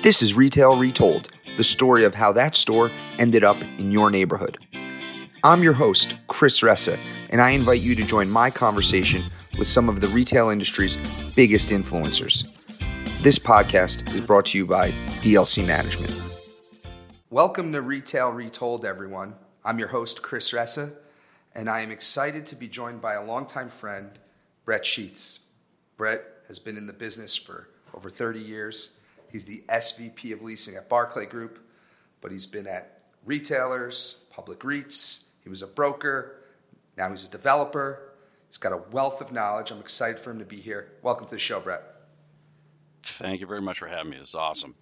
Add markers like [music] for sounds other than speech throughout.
This is Retail Retold, the story of how that store ended up in your neighborhood. I'm your host, Chris Ressa, and I invite you to join my conversation with some of the retail industry's biggest influencers. This podcast is brought to you by DLC Management. Welcome to Retail Retold, everyone. I'm your host, Chris Ressa, and I am excited to be joined by a longtime friend, Brett Sheets. Brett has been in the business for over 30 years. He's the SVP of leasing at Barclay Group, but he's been at retailers, public REITs. He was a broker. Now he's a developer. He's got a wealth of knowledge. I'm excited for him to be here. Welcome to the show, Brett. Thank you very much for having me. It's awesome.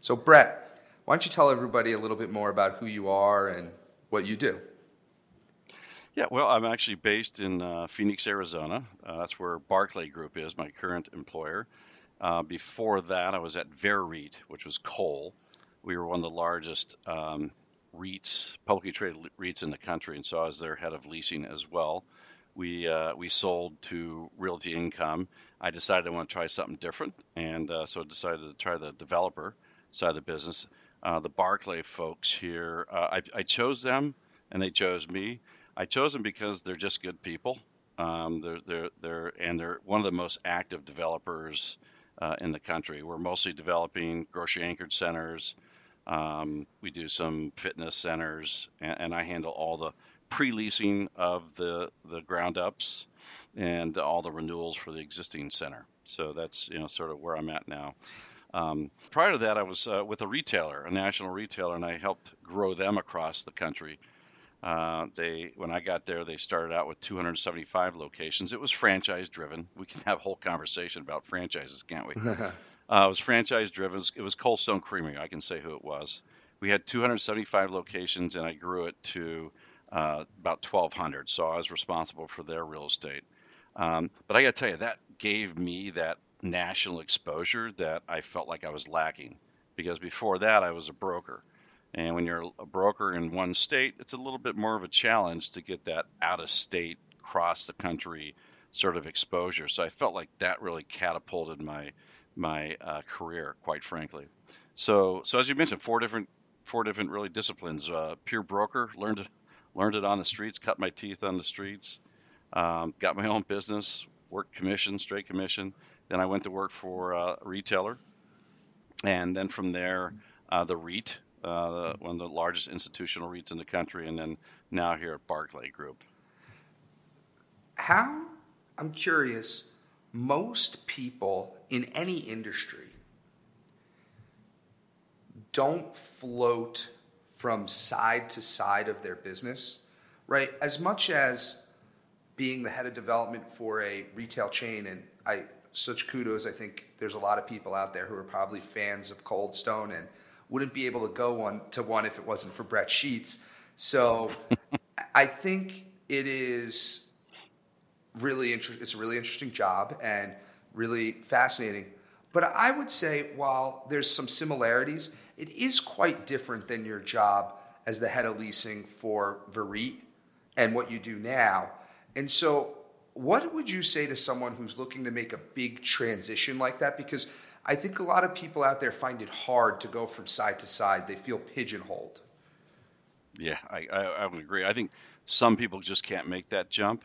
So, Brett, why don't you tell everybody a little bit more about who you are and what you do? Yeah, well, I'm actually based in uh, Phoenix, Arizona. Uh, that's where Barclay Group is, my current employer. Uh, before that, I was at VEREIT, which was Cole. We were one of the largest um, REITs, publicly traded REITs in the country, and so I was their head of leasing as well. We uh, we sold to Realty Income. I decided I want to try something different, and uh, so I decided to try the developer side of the business. Uh, the Barclay folks here, uh, I, I chose them, and they chose me. I chose them because they're just good people. Um, they're, they're, they're, and they're one of the most active developers uh, in the country. We're mostly developing grocery anchored centers. Um, we do some fitness centers, and, and I handle all the pre-leasing of the the ground ups and all the renewals for the existing center. So that's you know sort of where I'm at now. Um, prior to that, I was uh, with a retailer, a national retailer, and I helped grow them across the country. Uh, they when I got there, they started out with 275 locations. It was franchise driven. We can have a whole conversation about franchises, can't we? [laughs] uh, it was franchise driven. It was Cold Stone Creamery. I can say who it was. We had 275 locations, and I grew it to uh, about 1,200. So I was responsible for their real estate. Um, but I got to tell you, that gave me that national exposure that I felt like I was lacking because before that I was a broker. And when you're a broker in one state, it's a little bit more of a challenge to get that out of state, cross the country sort of exposure. So I felt like that really catapulted my my uh, career, quite frankly. So so as you mentioned, four different four different really disciplines. Uh, pure broker, learned learned it on the streets, cut my teeth on the streets, um, got my own business, worked commission, straight commission. Then I went to work for uh, a retailer, and then from there, uh, the REIT, uh, the, one of the largest institutional REITs in the country, and then now here at Barclay Group. How, I'm curious, most people in any industry don't float from side to side of their business, right? As much as being the head of development for a retail chain, and I such kudos. I think there's a lot of people out there who are probably fans of Cold Stone and wouldn't be able to go one to one if it wasn't for Brett Sheets. So [laughs] I think it is really interesting. It's a really interesting job and really fascinating. But I would say while there's some similarities, it is quite different than your job as the head of leasing for VEREIT and what you do now. And so what would you say to someone who's looking to make a big transition like that? Because I think a lot of people out there find it hard to go from side to side. They feel pigeonholed. Yeah, I, I, I would agree. I think some people just can't make that jump.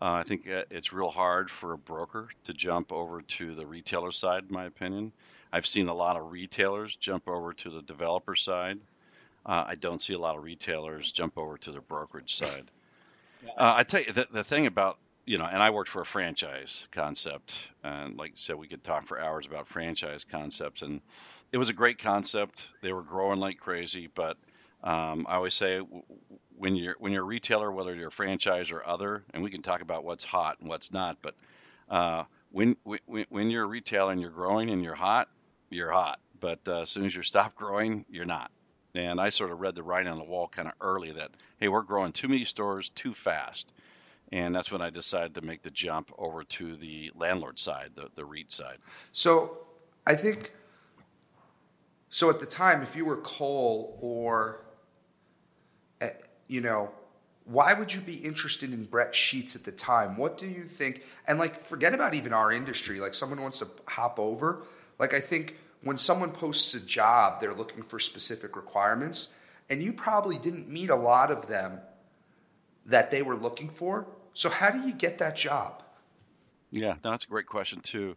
Uh, I think uh, it's real hard for a broker to jump over to the retailer side, in my opinion. I've seen a lot of retailers jump over to the developer side. Uh, I don't see a lot of retailers jump over to the brokerage side. Uh, I tell you, the, the thing about you know, and I worked for a franchise concept, and like I said, we could talk for hours about franchise concepts, and it was a great concept. They were growing like crazy, but um, I always say when you're when you're a retailer, whether you're a franchise or other, and we can talk about what's hot and what's not, but uh, when, when when you're a retailer and you're growing and you're hot, you're hot. But uh, as soon as you stop growing, you're not. And I sort of read the writing on the wall kind of early that hey, we're growing too many stores too fast and that's when I decided to make the jump over to the landlord side, the, the REIT side. So I think, so at the time, if you were Cole or, eh, you know, why would you be interested in Brett Sheets at the time? What do you think? And like, forget about even our industry. Like, someone wants to hop over. Like, I think when someone posts a job, they're looking for specific requirements, and you probably didn't meet a lot of them that they were looking for. So, how do you get that job? Yeah, no, that's a great question too.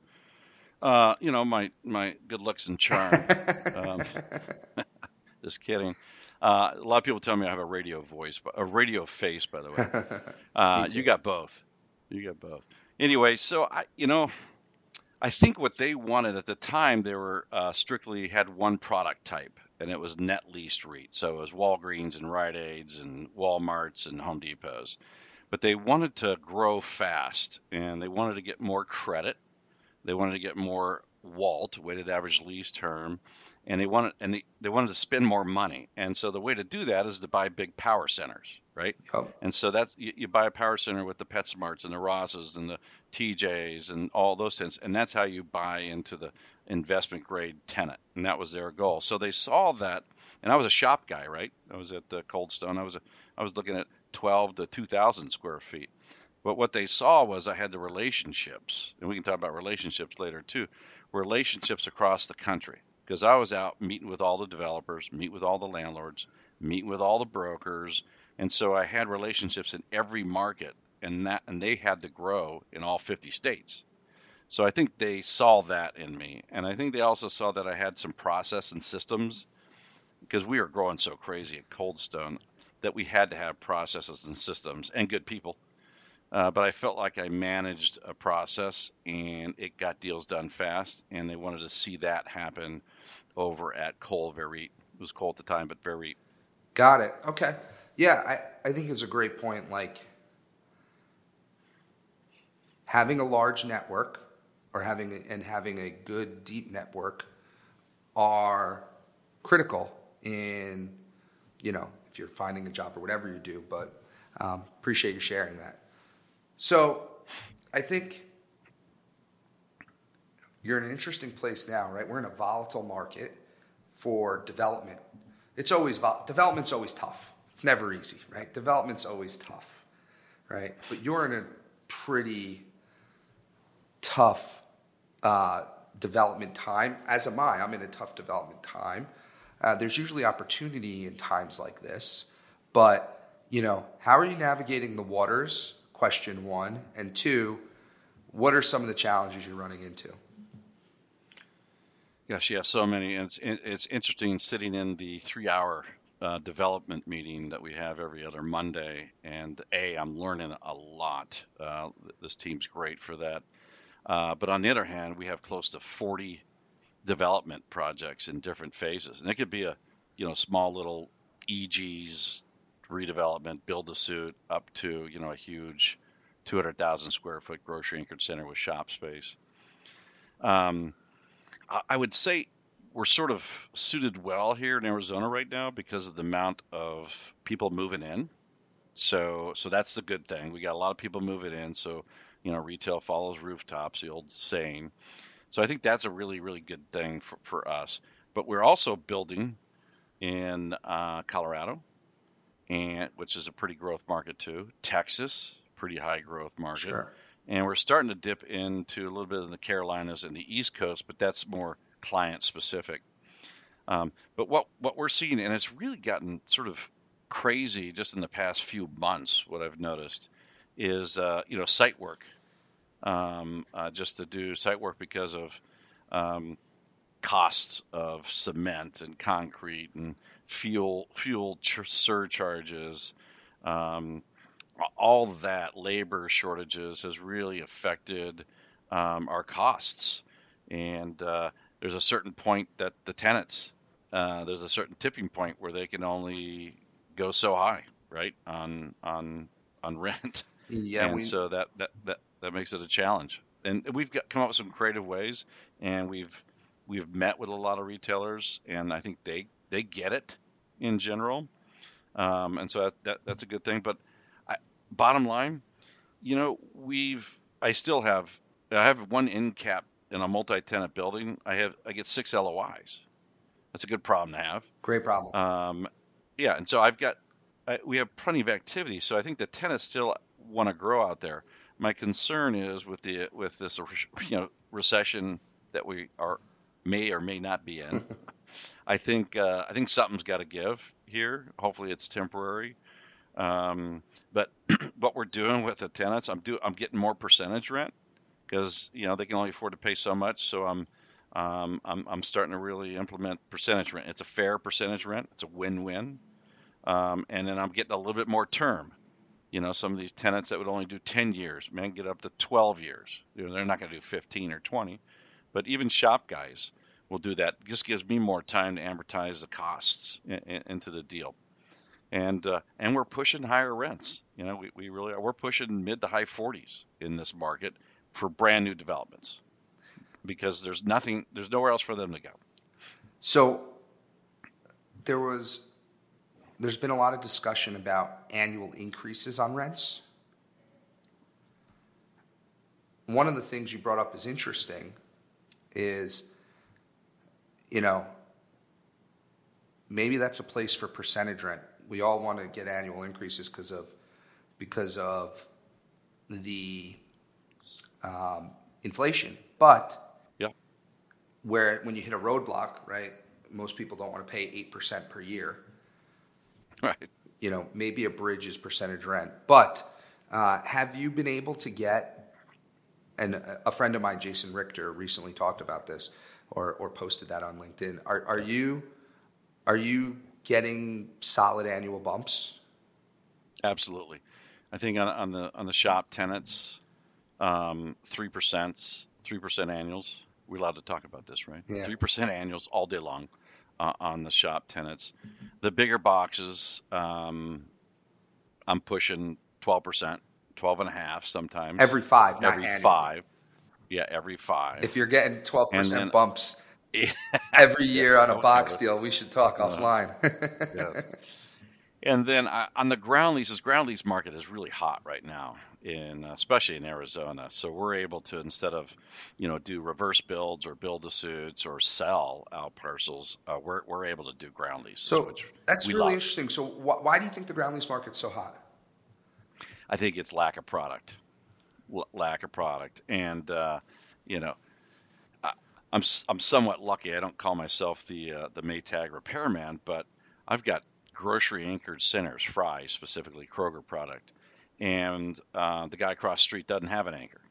Uh, you know, my my good looks and charm. [laughs] um, [laughs] just kidding. Uh, a lot of people tell me I have a radio voice, but a radio face, by the way. [laughs] Uh, you got both. You got both. Anyway, so I, you know, I think what they wanted at the time, they were uh, strictly had one product type, and it was net leased REIT. So it was Walgreens and Rite Aids and Walmarts and Home Depots. But they wanted to grow fast, and they wanted to get more credit. They wanted to get more WALT, weighted average lease term, and they wanted and they, they wanted to spend more money. And so the way to do that is to buy big power centers, right? Yep. And so that's you, you buy a power center with the PetSmarts and the Rosses and the TJs and all those things, and that's how you buy into the investment grade tenant. And that was their goal. So they saw that, and I was a shop guy, right? I was at the Cold Stone. I was a, I was looking at 12 to 2,000 square feet. But what they saw was I had the relationships, and we can talk about relationships later too, relationships across the country because I was out meeting with all the developers, meet with all the landlords, meet with all the brokers, and so I had relationships in every market, and that and they had to grow in all 50 states. So I think they saw that in me, and I think they also saw that I had some process and systems because we were growing so crazy at Cold Stone that we had to have processes and systems and good people. Uh, but I felt like I managed a process and it got deals done fast, and they wanted to see that happen over at Cole VEREIT. It was Cole at the time, but VEREIT. Got it. Okay. Yeah, I, I think it's a great point. Like having a large network or having and having a good deep network are critical in you know if you're finding a job or whatever you do. But um, appreciate you sharing that. So I think you're in an interesting place now, right? We're in a volatile market for development. It's always development's always tough. It's never easy, right? Development's always tough, right? But you're in a pretty tough uh, development time, as am I. I'm in a tough development time. Uh, there's usually opportunity in times like this, but you know, how are you navigating the waters question one. And two, what are some of the challenges you're running into? Gosh, yeah, so many. And it's, it's interesting sitting in the three hour uh, development meeting that we have every other Monday. And A, I'm learning a lot. Uh, this team's great for that. Uh, but on the other hand, we have close to 40 development projects in different phases. And it could be a, you know, small little EGs, redevelopment, build to suit, up to you know a huge 200,000 square foot grocery anchored center with shop space. Um, I would say we're sort of suited well here in Arizona right now because of the amount of people moving in. So so that's the good thing. We got a lot of people moving in. So you know retail follows rooftops, the old saying. So I think that's a really really good thing for, for us. But we're also building in uh, Colorado and which is a pretty growth market too. Texas, pretty high growth market. Sure. And we're starting to dip into a little bit of the Carolinas and the East Coast, but that's more client specific. Um, but what what we're seeing, and it's really gotten sort of crazy just in the past few months. What I've noticed is uh, you know site work, um, uh, just to do site work because of um, costs of cement and concrete and fuel fuel ch- surcharges, um, all that labor shortages has really affected um, our costs. And uh, there's a certain point that the tenants, uh, there's a certain tipping point where they can only go so high, right, on on on [laughs] rent. Yeah, and we, so that, that that that makes it a challenge. And we've got come up with some creative ways, and we've we've met with a lot of retailers, and I think they they get it in general, um, and so that, that, that's a good thing. But I, bottom line, you know, we've I still have I have one end cap in a multi-tenant building. I have I get six LOIs. That's a good problem to have. great problem. Um, yeah, and so I've got I, we have plenty of activity. So I think the tenants still want to grow out there. My concern is with the with this [laughs] you know recession that we are may or may not be in. [laughs] I think uh, I think something's got to give here. Hopefully, it's temporary. Um, but [clears throat] what we're doing with the tenants, I'm do I'm getting more percentage rent because you know they can only afford to pay so much. So I'm um, I'm I'm starting to really implement percentage rent. It's a fair percentage rent. It's a win-win. Um, and then I'm getting a little bit more term. You know, some of these tenants that would only do 10 years, man, get up to 12 years. You know, they're not going to do 15 or 20, but even shop guys will do that. It just gives me more time to amortize the costs in, in, into the deal. And uh, and we're pushing higher rents. You know, we, we really are. We're pushing mid to high 40s in this market for brand new developments because there's nothing, there's nowhere else for them to go. So there was, there's been a lot of discussion about annual increases on rents. One of the things you brought up is interesting is, you know, maybe that's a place for percentage rent. We all want to get annual increases because of, because of the um, inflation. But Yeah. where when you hit a roadblock, right? Most people don't want to pay eight percent per year. [laughs] Right. You know, maybe a bridge is percentage rent. But uh, have you been able to get? And a- a friend of mine, Jason Richter, recently talked about this, or or posted that on LinkedIn. Are are you are you getting solid annual bumps? Absolutely. I think on, on the on the shop tenants, um, three percent, three percent annuals. We're allowed to talk about this, right? Yeah. Three percent annuals all day long uh, on the shop tenants. The bigger boxes, um, I'm pushing twelve percent, twelve and a half sometimes. Every five, not every five. Yeah, every five. If you're getting 12% then- bumps [laughs] every year on a box deal, we should talk offline. [laughs] Yeah. And then uh, on the ground leases, ground lease market is really hot right now, in uh, especially in Arizona. So we're able to instead of, you know, do reverse builds or build to suits or sell out parcels, uh, we're we're able to do ground leases, So which that's really love. interesting. So wh- why do you think the ground lease market's so hot? I think it's lack of product, L- lack of product, and uh, you know, I, I'm I'm somewhat lucky. I don't call myself the uh, the Maytag repairman, but I've got grocery anchored centers, Fry specifically Kroger product, and uh, the guy across the street doesn't have an anchor.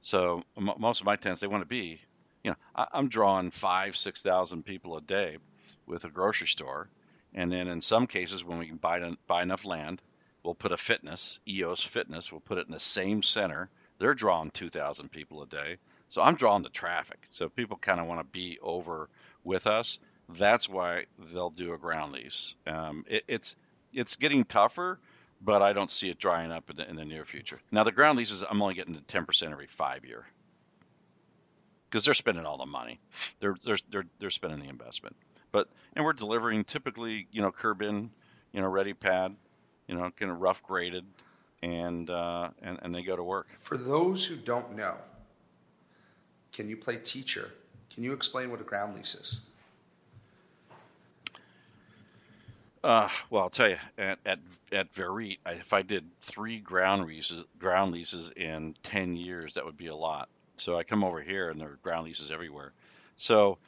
So m- most of my tenants they want to be, you know, I, I'm drawing five six thousand people a day with a grocery store, and then in some cases when we can buy buy enough land We'll put a fitness, EOS Fitness, we'll put it in the same center. They're drawing 2,000 people a day. So I'm drawing the traffic. So people kind of want to be over with us, that's why they'll do a ground lease. Um, it, it's it's getting tougher, but I don't see it drying up in the, in the near future. Now the ground leases, I'm only getting to 10% every five year because they're spending all the money. They're they're they're they're spending the investment. But and we're delivering typically, you know, curb in, you know, ready pad, you know, kind of rough graded, and uh, and and they go to work. For those who don't know, can you play teacher? Can you explain what a ground lease is? Uh, well, I'll tell you, at at at VEREIT, if I did three ground leases ground leases in ten years, that would be a lot. So I come over here, and there are ground leases everywhere. So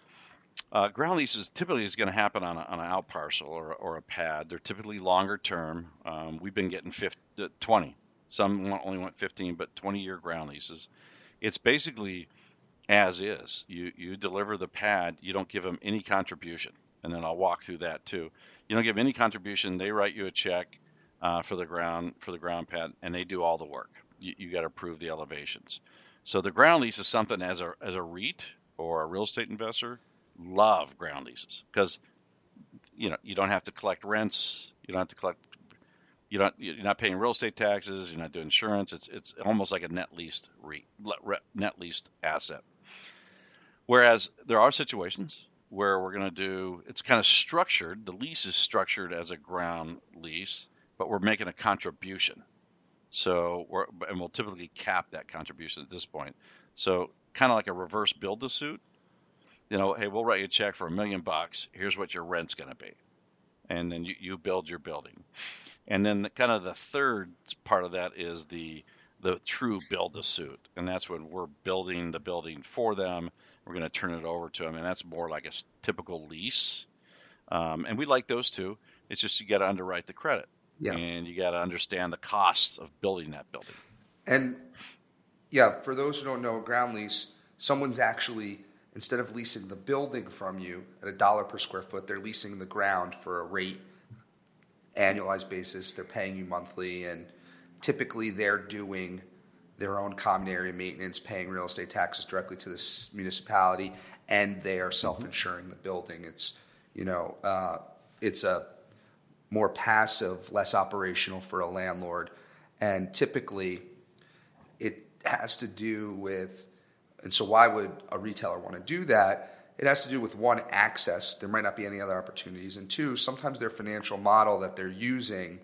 uh, ground leases typically is going to happen on, a, on an out parcel or, or a pad. They're typically longer term. Um, we've been getting 50, uh, 20. Some only want 15, but 20 year ground leases. It's basically as is. You you deliver the pad. You don't give them any contribution, and then I'll walk through that too. You don't give any contribution. They write you a check uh, for the ground for the ground pad, and they do all the work. You, you got to approve the elevations. So the ground lease is something as a as a REIT or a real estate investor love ground leases because you know you don't have to collect rents. You don't have to collect. You don't. You're not paying real estate taxes. You're not doing insurance. It's it's almost like a net leased REIT, re- net leased asset. Whereas there are situations where we're going to do it's kind of structured. The lease is structured as a ground lease, but we're making a contribution. So we're and we'll typically cap that contribution at this point. So kind of like a reverse build to suit. You know, hey, we'll write you a check for a million bucks. Here's what your rent's going to be, and then you, you build your building. And then the, kind of the third part of that is the the true build to suit, and that's when we're building the building for them, we're going to turn it over to them, and that's more like a typical lease. Um, and we like those too. It's just you got to underwrite the credit, Yeah. and you got to understand the costs of building that building. And yeah, for those who don't know, a ground lease, someone's actually instead of leasing the building from you at a dollar per square foot, they're leasing the ground for a rate annualized basis. They're paying you monthly, and typically they're doing their own common area maintenance, paying real estate taxes directly to this municipality, and they are self-insuring the building. It's you know, uh, it's a more passive, less operational for a landlord, and typically it has to do with, and so why would a retailer want to do that? It has to do with one, access. There might not be any other opportunities, and two, sometimes their financial model that they're using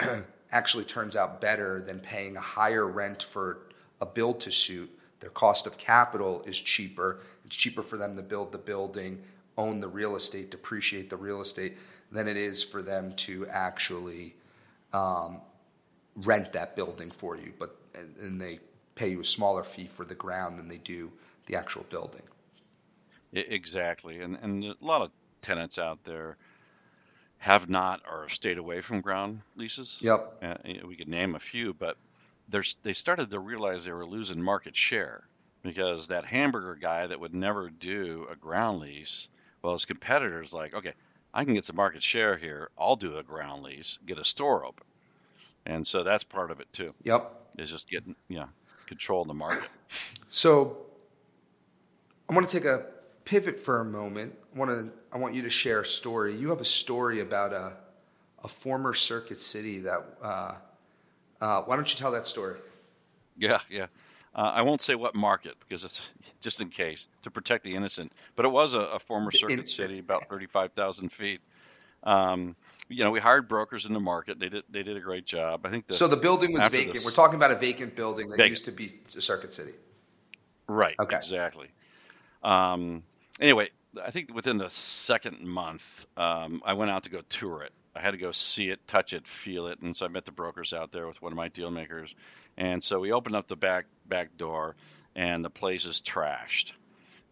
[clears throat] actually turns out better than paying a higher rent for a build to suit. Their cost of capital is cheaper. It's cheaper for them to build the building, own the real estate, depreciate the real estate, than it is for them to actually um, rent that building for you. But and, they pay you a smaller fee for the ground than they do the actual building. Exactly, and and a lot of tenants out there have not or have stayed away from ground leases. Yep. Uh, we could name a few, but there's they started to realize they were losing market share because that hamburger guy that would never do a ground lease, well, his competitors like, okay, I can get some market share here. I'll do a ground lease, get a store open, and so that's part of it too. Yep. Is just getting you know control in the market. So I want to take a pivot for a moment. I want to I want you to share a story. You have a story about a a former circuit city that uh, uh, why don't you tell that story? Yeah, yeah. Uh, I won't say what market because it's [laughs] just in case to protect the innocent. But it was a, a former circuit city, about thirty-five thousand feet. Um, you know, we hired brokers in the market. They did they did a great job. I think the So the building was vacant. this- We're talking about a vacant building that Vacant. used to be a circuit city. right Okay. exactly. Um, anyway, I think within the second month, um, I went out to go tour it. I had to go see it, touch it, feel it, and so I met the brokers out there with one of my deal makers, and so we opened up the back back door, and the place is trashed.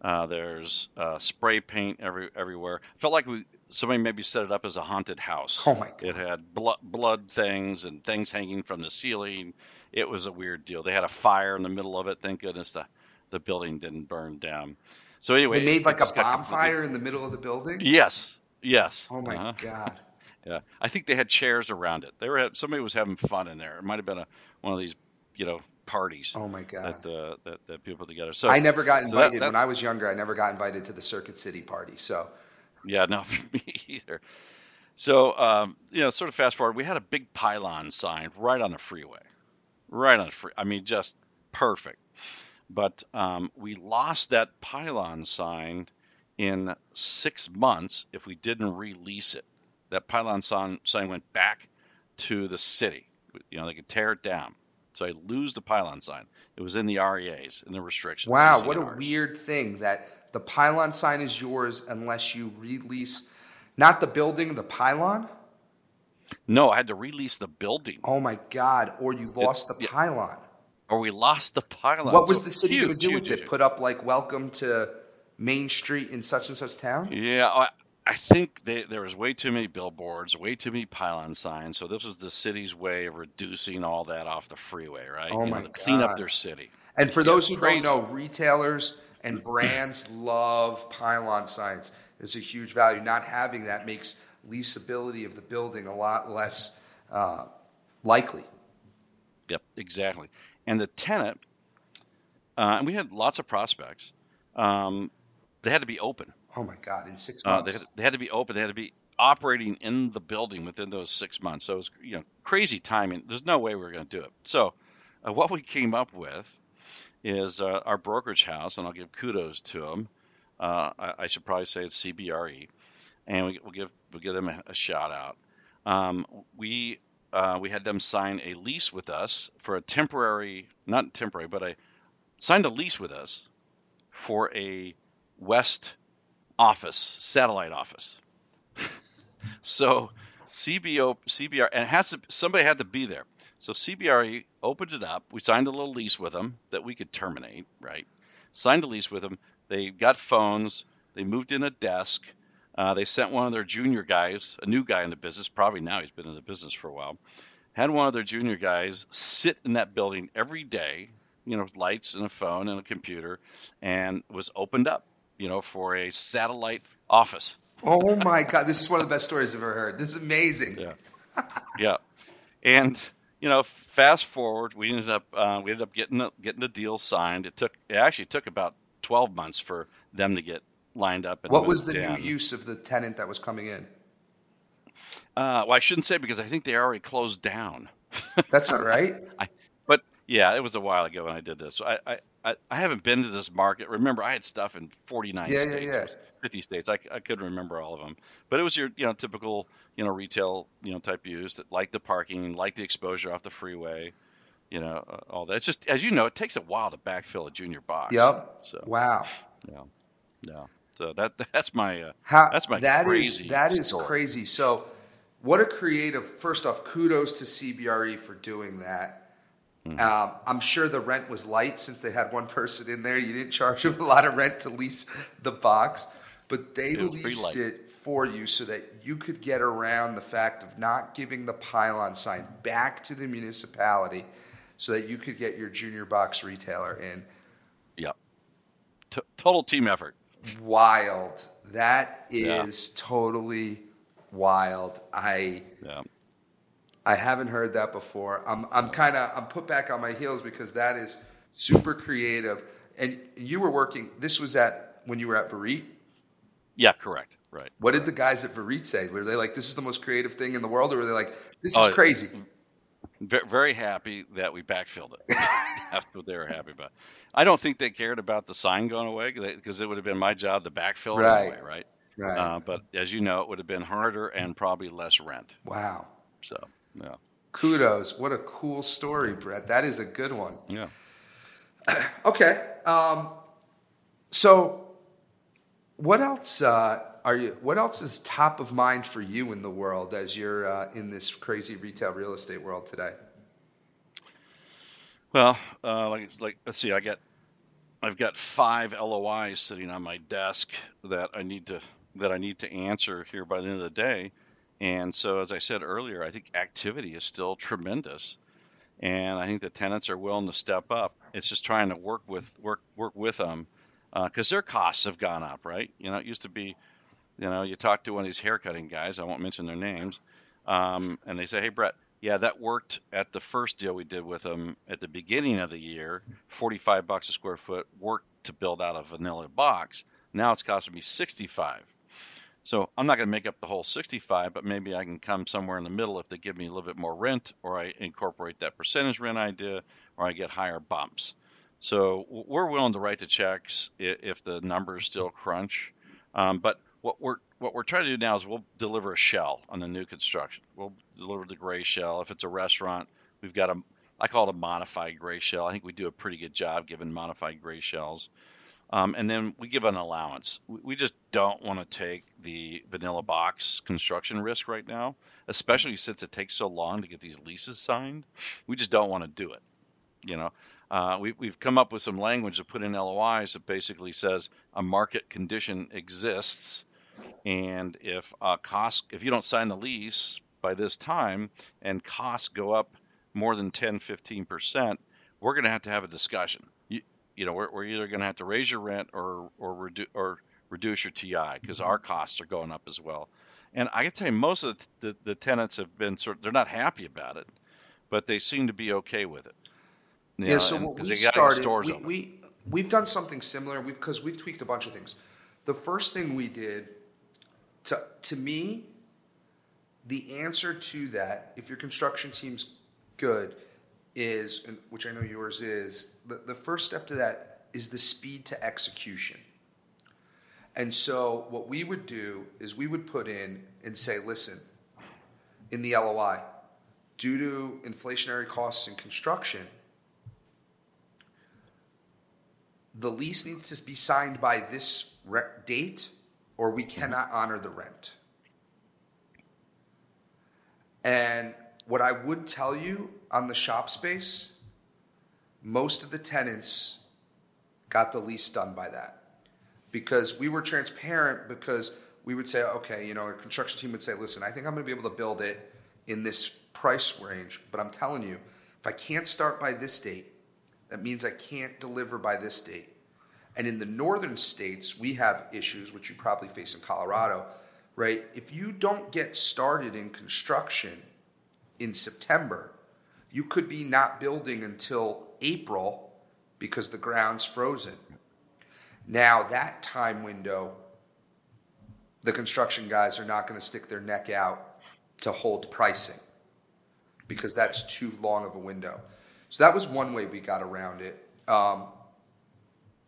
Uh, there's uh, spray paint every everywhere. Felt like we somebody maybe set it up as a haunted house. Oh my God. It had blood, blood things and things hanging from the ceiling. It was a weird deal. They had a fire in the middle of it. Thank goodness the the building didn't burn down. So anyway, They made like a bonfire in the middle of the building. Yes, yes. Oh my Uh-huh. god. [laughs] Yeah, I think they had chairs around it. They were somebody was having fun in there. It might have been a one of these you know parties Oh my god. that, uh, that that people put together. So I never got so that- invited when I was younger. I never got invited to the Circuit City party. So Yeah, not [laughs] for me either. So, um, you know, sort of fast forward, we had a big pylon sign right on the freeway, right on the free. I mean, just perfect. But um, we lost that pylon sign in six months if we didn't release it. That pylon sign, sign went back to the city. You know, they could tear it down. So I lose the pylon sign. It was in the REAs in the restrictions. wow, what a weird thing that the pylon sign is yours unless you release not the building, the pylon. No, I had to release the building. Oh my god! Or you lost the yeah. Or we lost the pylon. What was So the city going to do huge, with it? huge. Put up like "Welcome to Main Street in such and such town"? Yeah, I, I think they, there was way too many billboards, way too many pylon signs. So this was the city's way of reducing all that off the freeway, right? Oh You know, my to clean up their city. And for Yeah, those who crazy. don't know, retailers and brands [clears throat] love pylon signs. It's a huge value. Not having that makes leasability of the building a lot less uh, likely. Yep, exactly. And the tenant, uh, and we had lots of prospects. Um, they had to be open. Oh my God! In six Uh, months, they, had, they had to be open. They had to be operating in the building within those six months. So it was, you know, crazy timing. There's no way we were going to do it. So uh, what we came up with is uh, our brokerage house, and I'll give kudos to them. Uh, I, I should probably say it's CBRE, and we, we'll give we'll give them a, a shout out. Um, we uh, we had them sign a lease with us for a temporary, not temporary, but I signed a lease with us for a West office, satellite office. [laughs] so CBO, CBR, and it has to, somebody had to be there. So CBRE opened it up. We signed a little lease with them that we could terminate, right? Signed a lease with them. They got phones. They moved in a desk. Uh, they sent one of their junior guys, a new guy in the business, probably now he's been in the business for a while, had one of their junior guys sit in that building every day, you know, lights and a phone and a computer, and was opened up, you know, for a satellite office. Oh my God, this is one of the best stories I've ever heard. This is amazing. Yeah, [laughs] yeah, and you know, fast forward, we ended up uh, we ended up getting the, getting the deal signed. It took it actually took about twelve months for them to get lined up. what was the new use of the tenant that was coming in? Uh, well, I shouldn't say because I think they already closed down. [laughs] That's right. I, but yeah, it was a while ago when I did this. So I, I, I haven't been to this market. Remember, I had stuff in 49 yeah, states, yeah, yeah. 50 states. I, I couldn't remember all of them. But it was your you know typical you know retail you know type use that like the parking, like the exposure off the freeway, you know uh, all that. It's just as you know, it takes a while to backfill a junior box. Yep. So wow. Yeah. Yeah. So that [laughs] that's my uh, How, that's my that crazy is, that is crazy. So what a creative! First off, kudos to CBRE for doing that. Hmm. Um, I'm sure the rent was light since they had one person in there. You didn't charge them a lot of rent to lease the box, but they It leased it for you so that you could get around the fact of not giving the pylon sign back to the municipality, so that you could get your junior box retailer in. Yeah. T- total team effort. Wild. That is Yeah. totally wild. I. Yeah. I haven't heard that before. I'm I'm kind of I'm put back on my heels because that is super creative. And you were working. This was at when you were at VEREIT. Yeah. Correct. Right. What did the guys at VEREIT say? Were they like, "This is the most creative thing in the world," or were they like, "This is Oh, crazy"? Ve- Very happy that we backfilled it. [laughs] That's what they were happy about. I don't think they cared about the sign going away because it would have been my job to backfill it Right. anyway, right? Right. Uh, but as you know, it would have been harder and probably less rent. wow. So yeah, Kudos. What a cool story, Brett. That is a good one. yeah. [clears throat] Okay. Um, so, what else uh, are you? What else is top of mind for you in the world as you're uh, in this crazy retail real estate world today? Well, uh, like like let's see, I got I've got five LOIs sitting on my desk that I need to that I need to answer here by the end of the day. And so, as I said earlier, I think activity is still tremendous, and I think the tenants are willing to step up. It's just trying to work with work work with them because their costs have gone up, right? You know, it used to be, you know, you talk to one of these haircutting guys. I won't mention their names, um, and they say, "Hey, Brett, yeah, that worked at the first deal we did with them at the beginning of the year. Forty-five bucks a square foot worked to build out a vanilla box. Now it's costing me sixty-five. So I'm not going to make up the whole 65, but maybe I can come somewhere in the middle if they give me a little bit more rent, or I incorporate that percentage rent idea, or I get higher bumps. So we're willing to write the checks if the numbers still crunch. Um, but what we're what we're trying to do now is we'll deliver a shell on the new construction. We'll deliver the gray shell. If it's a restaurant, we've got a I call it a modified gray shell. I think we do a pretty good job giving modified gray shells. Um, and then we give an allowance. We, we just don't want to take the vanilla box construction risk right now, especially since it takes so long to get these leases signed. We just don't want to do it. You know, uh, we, we've come up with some language to put in LOIs that basically says a market condition exists, and if uh, cost, if you don't sign the lease by this time, and costs go up more than 10, 15 percent, we're going to have to have a discussion. You, you know, we're, we're either going to have to raise your rent or or reduce or reduce your TI because our costs are going up as well. And I can tell you, most of the, the, the tenants have been sort. of, they're not happy about it, but they seem to be okay with it. You Yeah, know, so and- what we they gotta get started, doors we, we, we've done something similar because we've tweaked a bunch of things. The first thing we did, to, to me, the answer to that, if your construction team's good, is, which I know yours is, the, the first step to that is the speed to execution. And so what we would do is we would put in and say, listen, in the LOI, due to inflationary costs in construction, the lease needs to be signed by this date or we mm-hmm. cannot honor the rent. And what I would tell you on the shop space, most of the tenants got the lease done by that. because we were transparent because we would say, okay, you know, our construction team would say, listen, I think I'm going to be able to build it in this price range, but I'm telling you, if I can't start by this date, that means I can't deliver by this date. And in the northern states, we have issues, which you probably face in Colorado, right? If you don't get started in construction in September, you could be not building until April because the ground's frozen. Now, that time window, the construction guys are not going to stick their neck out to hold pricing because that's too long of a window. So that was one way we got around it. Um,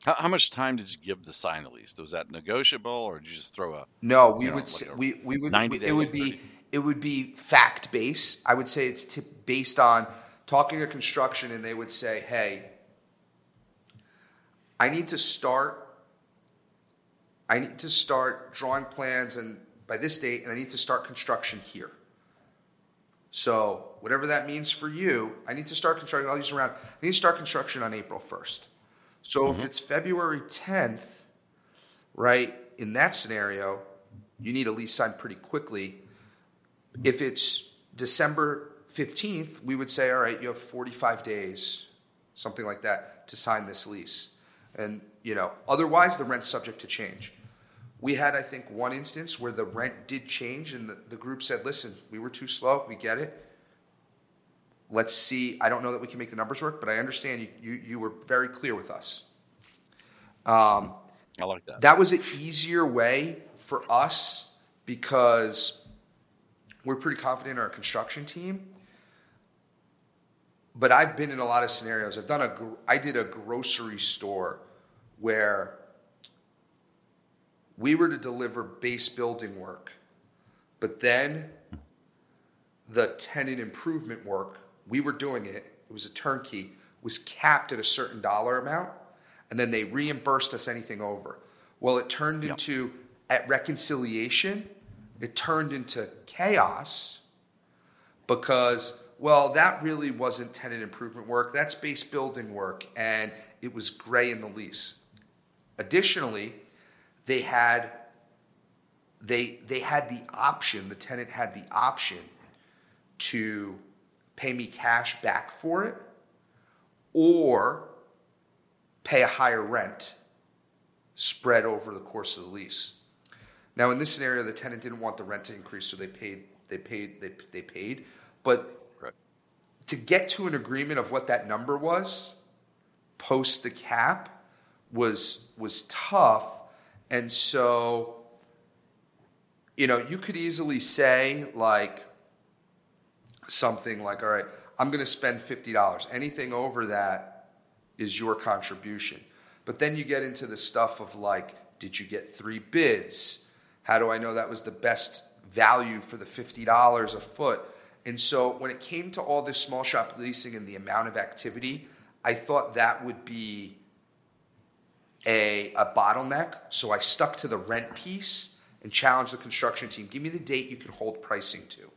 how, how, much time did you give the sign at least? Was that negotiable, or did you just throw a? No, we would say, we we would we, it would be 30? it would be fact based. I would say it's based on talking to construction, and they would say, "Hey, I need to start. I need to start drawing plans, and by this date, and I need to start construction here." So whatever that means for you, I need to start construction. I'll use around. I need to start construction on April first. So mm-hmm. if it's February 10th, right, in that scenario, you need a lease signed pretty quickly. If it's December 15th, we would say, all right, you have 45 days, something like that, to sign this lease. And, you know, otherwise the rent's subject to change. We had, I think, one instance where the rent did change and the, the group said, listen, we were too slow, we get it let's see. I don't know that we can make the numbers work, but I understand you, you, you were very clear with us. Um, I like that. That was an easier way for us because we're pretty confident in our construction team. But I've been in a lot of scenarios. I've done a, I did a grocery store where we were to deliver base building work, but then the tenant improvement work we were doing it, it was a turnkey, was capped at a certain dollar amount, and then they reimbursed us anything over. Well, it turned yep. into, at reconciliation, it turned into chaos because, well, that really wasn't tenant improvement work, that's base building work, and it was gray in the lease. Additionally, they had they they had the option, the tenant had the option to pay me cash back for it or pay a higher rent spread over the course of the lease. Now, in this scenario, the tenant didn't want the rent to increase, so they paid. They paid. They, they paid. But right. to get to an agreement of what that number was, post the cap, was was tough. And so, you know, you could easily say like, something like, all right, I'm going to spend $50. Anything over that is your contribution. But then you get into the stuff of like, did you get three bids? How do I know that was the best value for the $50 a foot? And so when it came to all this small shop leasing and the amount of activity, I thought that would be a, a bottleneck. So I stuck to the rent piece and challenged the construction team give me the date you can hold pricing to.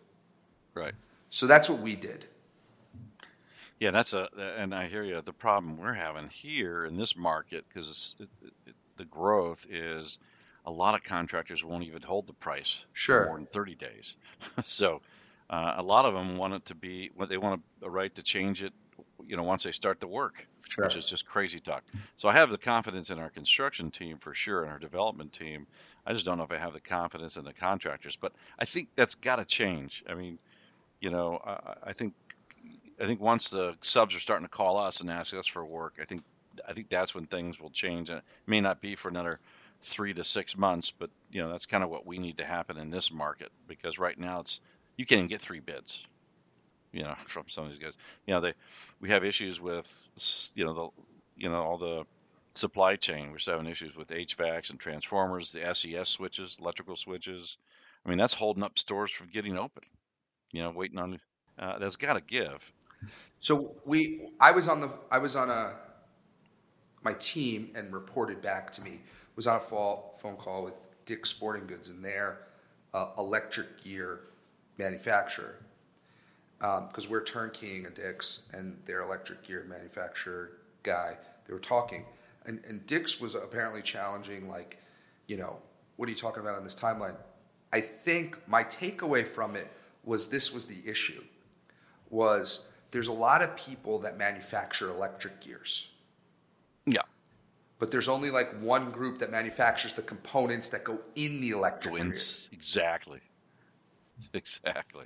Right. So that's what we did. Yeah, that's a, and I hear you. The problem we're having here in this market, because the growth is a lot of contractors won't even hold the price sure. for more than 30 days. [laughs] so uh, a lot of them want it to be, they want a right to change it, you know, once they start the work, sure. which is just crazy talk. So I have the confidence in our construction team for sure, and our development team. I just don't know if I have the confidence in the contractors, but I think that's got to change. I mean, you know, I, I think I think once the subs are starting to call us and ask us for work, I think I think that's when things will change. And it may not be for another three to six months, but you know that's kind of what we need to happen in this market because right now it's you can't even get three bids. You know, [laughs] from some of these guys. You know, they we have issues with you know the you know all the supply chain. We're having issues with HVACs and transformers, the SES switches, electrical switches. I mean, that's holding up stores from getting open you know, waiting on uh, that's got to give. So we, I was on the, I was on a, my team and reported back to me was on a fall, phone call with Dick's Sporting Goods and their uh, electric gear manufacturer because um, we're turnkeying a Dick's and their electric gear manufacturer guy. They were talking, and, and Dick's was apparently challenging, like, you know, what are you talking about on this timeline? I think my takeaway from it was this was the issue was there's a lot of people that manufacture electric gears. Yeah. But there's only like one group that manufactures the components that go in the electric gear. Exactly. [laughs] Exactly.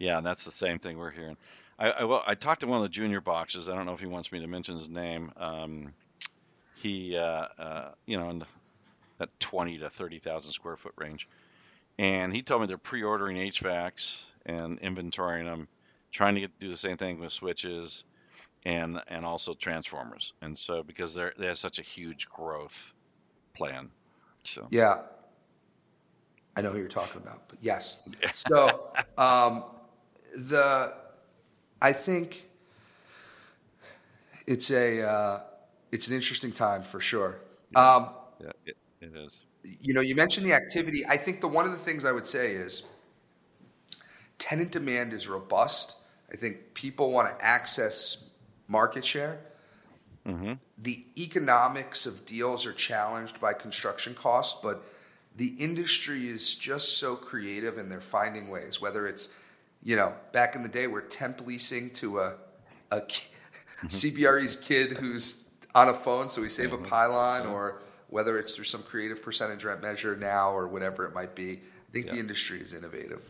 Yeah, and that's the same thing we're hearing. I, I, well, I talked to one of the junior boxes. I don't know if he wants me to mention his name. Um, he, uh, uh, you know, in the, that 20 to 30,000 square foot range. And he told me they're pre-ordering HVACs and inventorying them, trying to get, do the same thing with switches and and also transformers. And so because they're they have such a huge growth plan. So Yeah. I know who you're talking about, but yes. So [laughs] um, the I think it's a uh, it's an interesting time for sure. Um, yeah, it, it is. You know, you mentioned the activity. I think the one of the things I would say is tenant demand is robust. I think people want to access market share. Mm-hmm. The economics of deals are challenged by construction costs, but the industry is just so creative and they're finding ways, whether it's, you know, back in the day, we're temp leasing to a, a mm-hmm. CBRE's kid who's on a phone, so we save mm-hmm. a pylon, or whether it's through some creative percentage rent measure now or whatever it might be. I think yeah. the industry is innovative.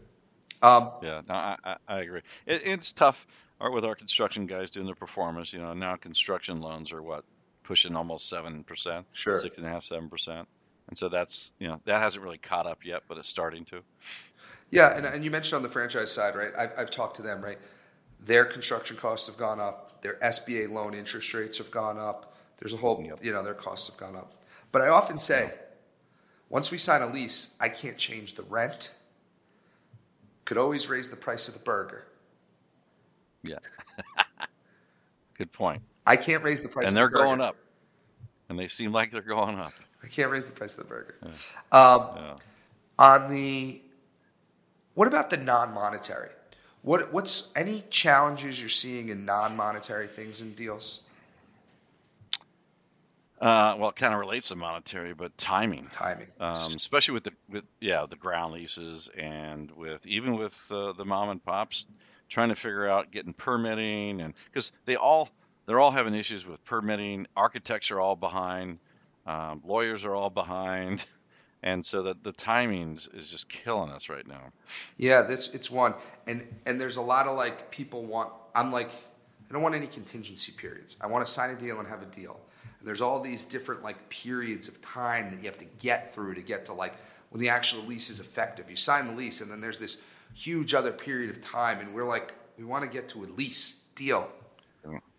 Um, yeah, no, I, I agree. It, it's tough with our construction guys doing their performance. You know, now construction loans are what pushing almost seven percent, sure, six and a half, seven percent, and so that's you know that hasn't really caught up yet, but it's starting to. Yeah, and, and you mentioned on the franchise side, right? I've, I've talked to them, right? Their construction costs have gone up. Their SBA loan interest rates have gone up. There's a whole, yep. you know, their costs have gone up. But I often say, once we sign a lease, I can't change the rent. Could always raise the price of the burger. Yeah. [laughs] Good point. I can't raise the price. Of the burger. And they're the going up. And they seem like they're going up. I can't raise the price of the burger. Yeah. Um, yeah. On the, what about the non-monetary? What what's any challenges you're seeing in non-monetary things and deals? Uh, well, it kind of relates to monetary, but timing. Timing, um, especially with the with, yeah the ground leases and with even with uh, the mom and pops trying to figure out getting permitting and because they all they're all having issues with permitting. Architects are all behind. Um, lawyers are all behind. [laughs] And so that the timings is just killing us right now. Yeah, that's it's one, and and there's a lot of like people want. I'm like, I don't want any contingency periods. I want to sign a deal and have a deal. And there's all these different like periods of time that you have to get through to get to like when the actual lease is effective. You sign the lease, and then there's this huge other period of time, and we're like, we want to get to a lease deal.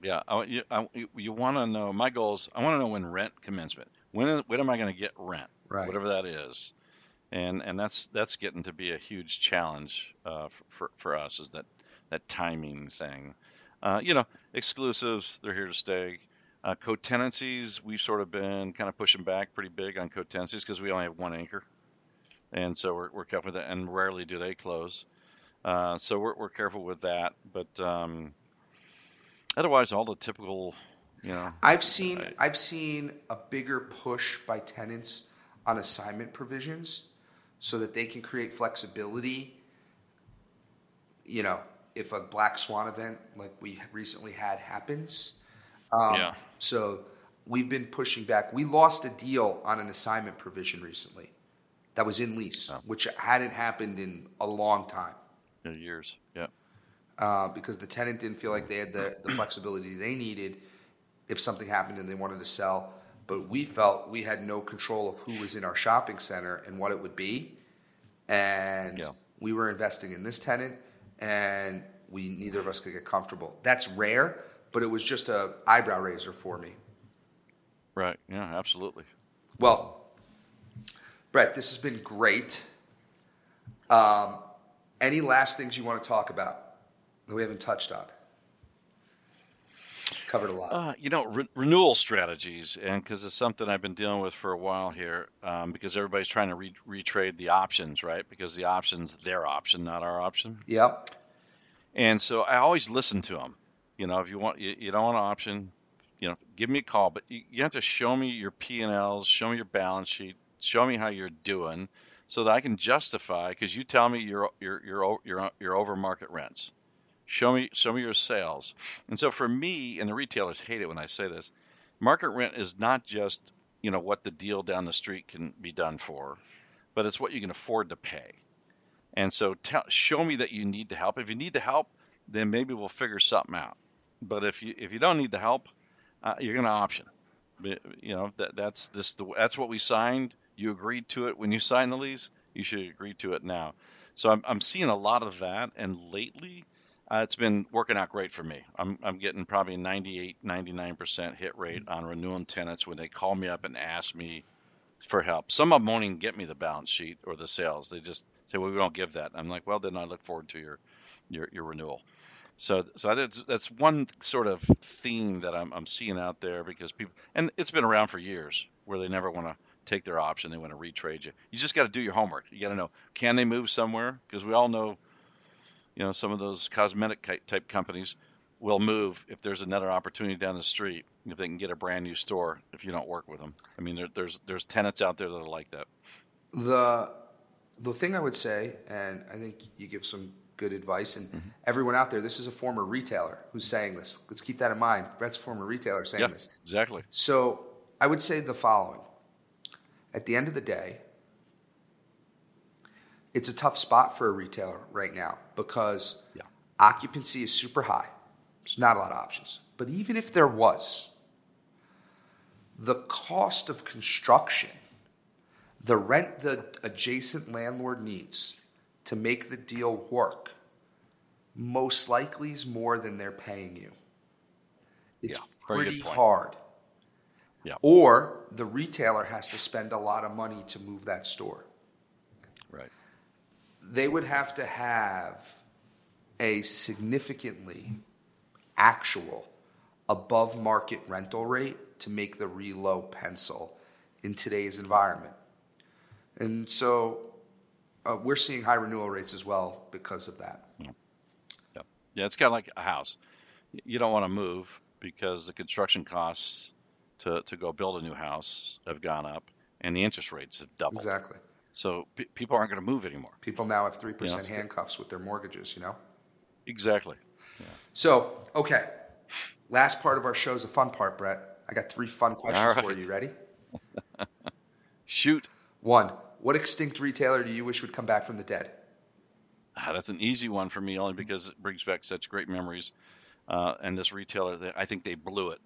Yeah, I, you, I, you want to know. My goals. I want to know when rent commencement. When when am I going to get rent? Right. Whatever that is, and and that's that's getting to be a huge challenge uh, for, for, us is that that timing thing. Uh, you know, exclusives they're here to stay. Uh, co-tenancies we've sort of been kind of pushing back pretty big on co-tenancies because we only have one anchor and so we're, we're careful with that. And rarely do they close, uh, so we're, we're careful with that. But um, otherwise, all the typical, you know. I've seen I, I've seen a bigger push by tenants on assignment provisions, so that they can create flexibility. You know, if a black swan event like we recently had happens, um, yeah. So we've been pushing back. We lost a deal on an assignment provision recently that was in lease, oh. which hadn't happened in a long time. In years, yeah. Uh, because the tenant didn't feel like they had the, the [clears throat] flexibility they needed if something happened and they wanted to sell. But we felt we had no control of who was in our shopping center and what it would be. And yeah. we were investing in this tenant, and we neither of us could get comfortable. That's rare, but it was just a eyebrow raiser for me. Right. Yeah. Absolutely. Well, Brett, this has been great. Um, any last things you want to talk about that we haven't touched on? Covered a lot. Uh, you know, re- renewal strategies, and because it's something I've been dealing with for a while here, um, because everybody's trying to re- retrade the options, right? Because the option's their option, not our option. Yep. And so I always listen to them. You know, if you want, you, you don't want an option, you know, give me a call. But you, you have to show me your P and Ls, show me your balance sheet, show me how you're doing, so that I can justify. Because you tell me you're you're you're you're you're over market rents. Show me show me your sales. And so for me, and the retailers hate it when I say this, market rent is not just you know what the deal down the street can be done for, but it's what you can afford to pay. And so tell, show me that you need the help. If you need the help, then maybe we'll figure something out. But if you if you don't need the help, uh, you're going to option. You know that that's this the, that's what we signed. You agreed to it when you signed the lease. You should agree to it now. So I'm I'm seeing a lot of that, and lately uh, it's been working out great for me. I'm I'm getting probably 98 99% hit rate on renewing tenants when they call me up and ask me for help. Some of them won't even get me the balance sheet or the sales. They just say, "Well, we don't give that." I'm like, "Well, then I look forward to your your, your renewal." So, so that's, that's one sort of theme that I'm, I'm seeing out there because people, and it's been around for years, where they never want to take their option, they want to retrade you. You just got to do your homework. You got to know, can they move somewhere? Because we all know, you know, some of those cosmetic type companies will move if there's another opportunity down the street if they can get a brand new store if you don't work with them. I mean, there, there's there's tenants out there that are like that. The the thing I would say, and I think you give some good advice, and mm-hmm. everyone out there, this is a former retailer who's saying this. Let's keep that in mind. Brett's a former retailer saying yeah, this. Exactly. So I would say the following: At the end of the day, it's a tough spot for a retailer right now because yeah. occupancy is super high. There's not a lot of options. But even if there was, the cost of construction, the rent the adjacent landlord needs to make the deal work, most likely is more than they're paying you. It's yeah, pretty hard. Yeah. Or the retailer has to spend a lot of money to move that store. Right. They would have to have a significantly actual above market rental rate to make the reload pencil in today's environment. And so uh, we're seeing high renewal rates as well because of that. Yeah, yeah, yeah it's kind of like a house. You don't want to move because the construction costs to, to go build a new house have gone up and the interest rates have doubled. Exactly. So p- people aren't going to move anymore. People now have 3% you know, handcuffs with their mortgages, you know? Exactly. Yeah. So, okay. Last part of our show is a fun part, Brett. I got three fun questions right. for you. Ready? [laughs] Shoot. One. What extinct retailer do you wish would come back from the dead? Ah, that's an easy one for me, only because it brings back such great memories. Uh, and this retailer, they, I think they blew it,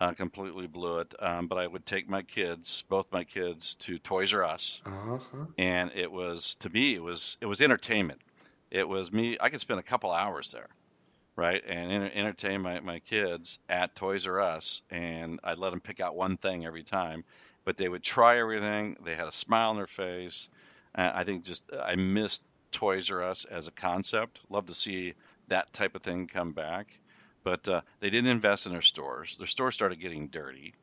uh, completely blew it. Um, but I would take my kids, both my kids, to Toys R Us, uh-huh. and it was to me, it was it was entertainment. It was me. I could spend a couple hours there right? And entertain my, my kids at Toys R Us, and I'd let them pick out one thing every time. But they would try everything. They had a smile on their face. Uh, I think just I missed Toys R Us as a concept. Love to see that type of thing come back. But uh, they didn't invest in their stores. Their stores started getting dirty.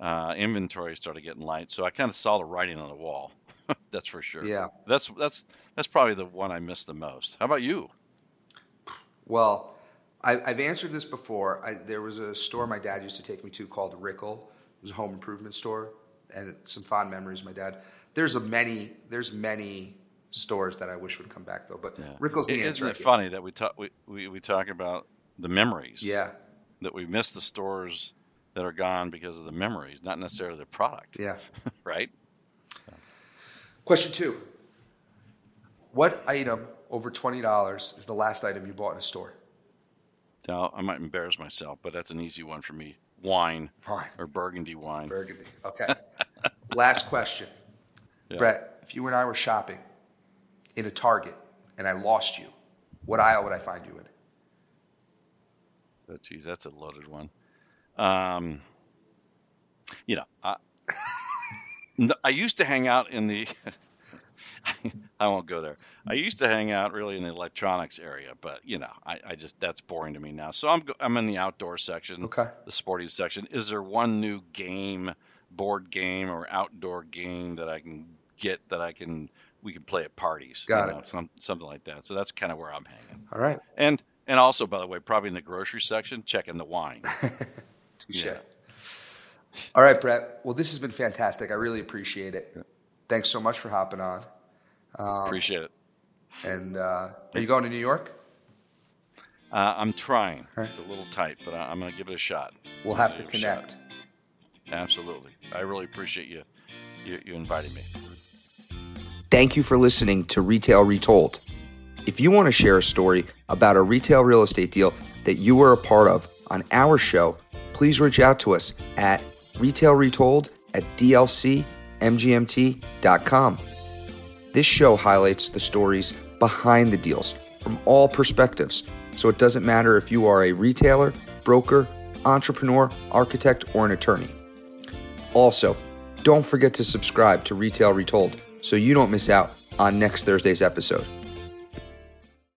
Uh, inventory started getting light. So I kind of saw the writing on the wall. [laughs] that's for sure. Yeah. That's that's that's probably the one I missed the most. How about you? Well, I, have answered this before. I, there was a store my dad used to take me to called Rickel. It was a home improvement store, and some fond memories. My dad. There's a many. There's many stores that I wish would come back though. But yeah. Rickel's the it, answer. Isn't it funny that we talk we, we, we talk about the memories? Yeah. That we miss the stores that are gone because of the memories, not necessarily the product. Yeah. [laughs] right. Question two. What item over twenty dollars is the last item you bought in a store? Now, I might embarrass myself, but that's an easy one for me. Wine right. or Burgundy wine. Burgundy. Okay. [laughs] Last question. Yeah. Brett, if you and I were shopping in a Target and I lost you, what aisle would I find you in? Oh, geez, that's a loaded one. Um, you know, I, [laughs] I used to hang out in the [laughs] I won't go there. I mm-hmm. used to hang out really in the electronics area, but you know, I, I just that's boring to me now. So I'm I'm in the outdoor section, okay, the sporting section. Is there one new game, board game or outdoor game that I can get that I can we can play at parties? Got it. Know, some, something like that. So that's kind of where I'm hanging. All right. And and also, by the way, probably in the grocery section, checking the wine. [laughs] Touche. Yeah. All right, Brett. Well, this has been fantastic. I really appreciate it. Thanks so much for hopping on. Um, Appreciate it. And uh, are you going to New York? Uh, I'm trying. All right. It's a little tight, but I, I'm going to give it a shot. We'll have to Give it a shot. connect. Absolutely. I really appreciate you, you, you inviting me. Thank you for listening to Retail Retold. If you want to share a story about a retail real estate deal that you were a part of on our show, please reach out to us at retailretold at dlcmgmt.com. This show highlights the stories behind the deals from all perspectives, so it doesn't matter if you are a retailer, broker, entrepreneur, architect, or an attorney. Also, don't forget to subscribe to Retail Retold so you don't miss out on next Thursday's episode.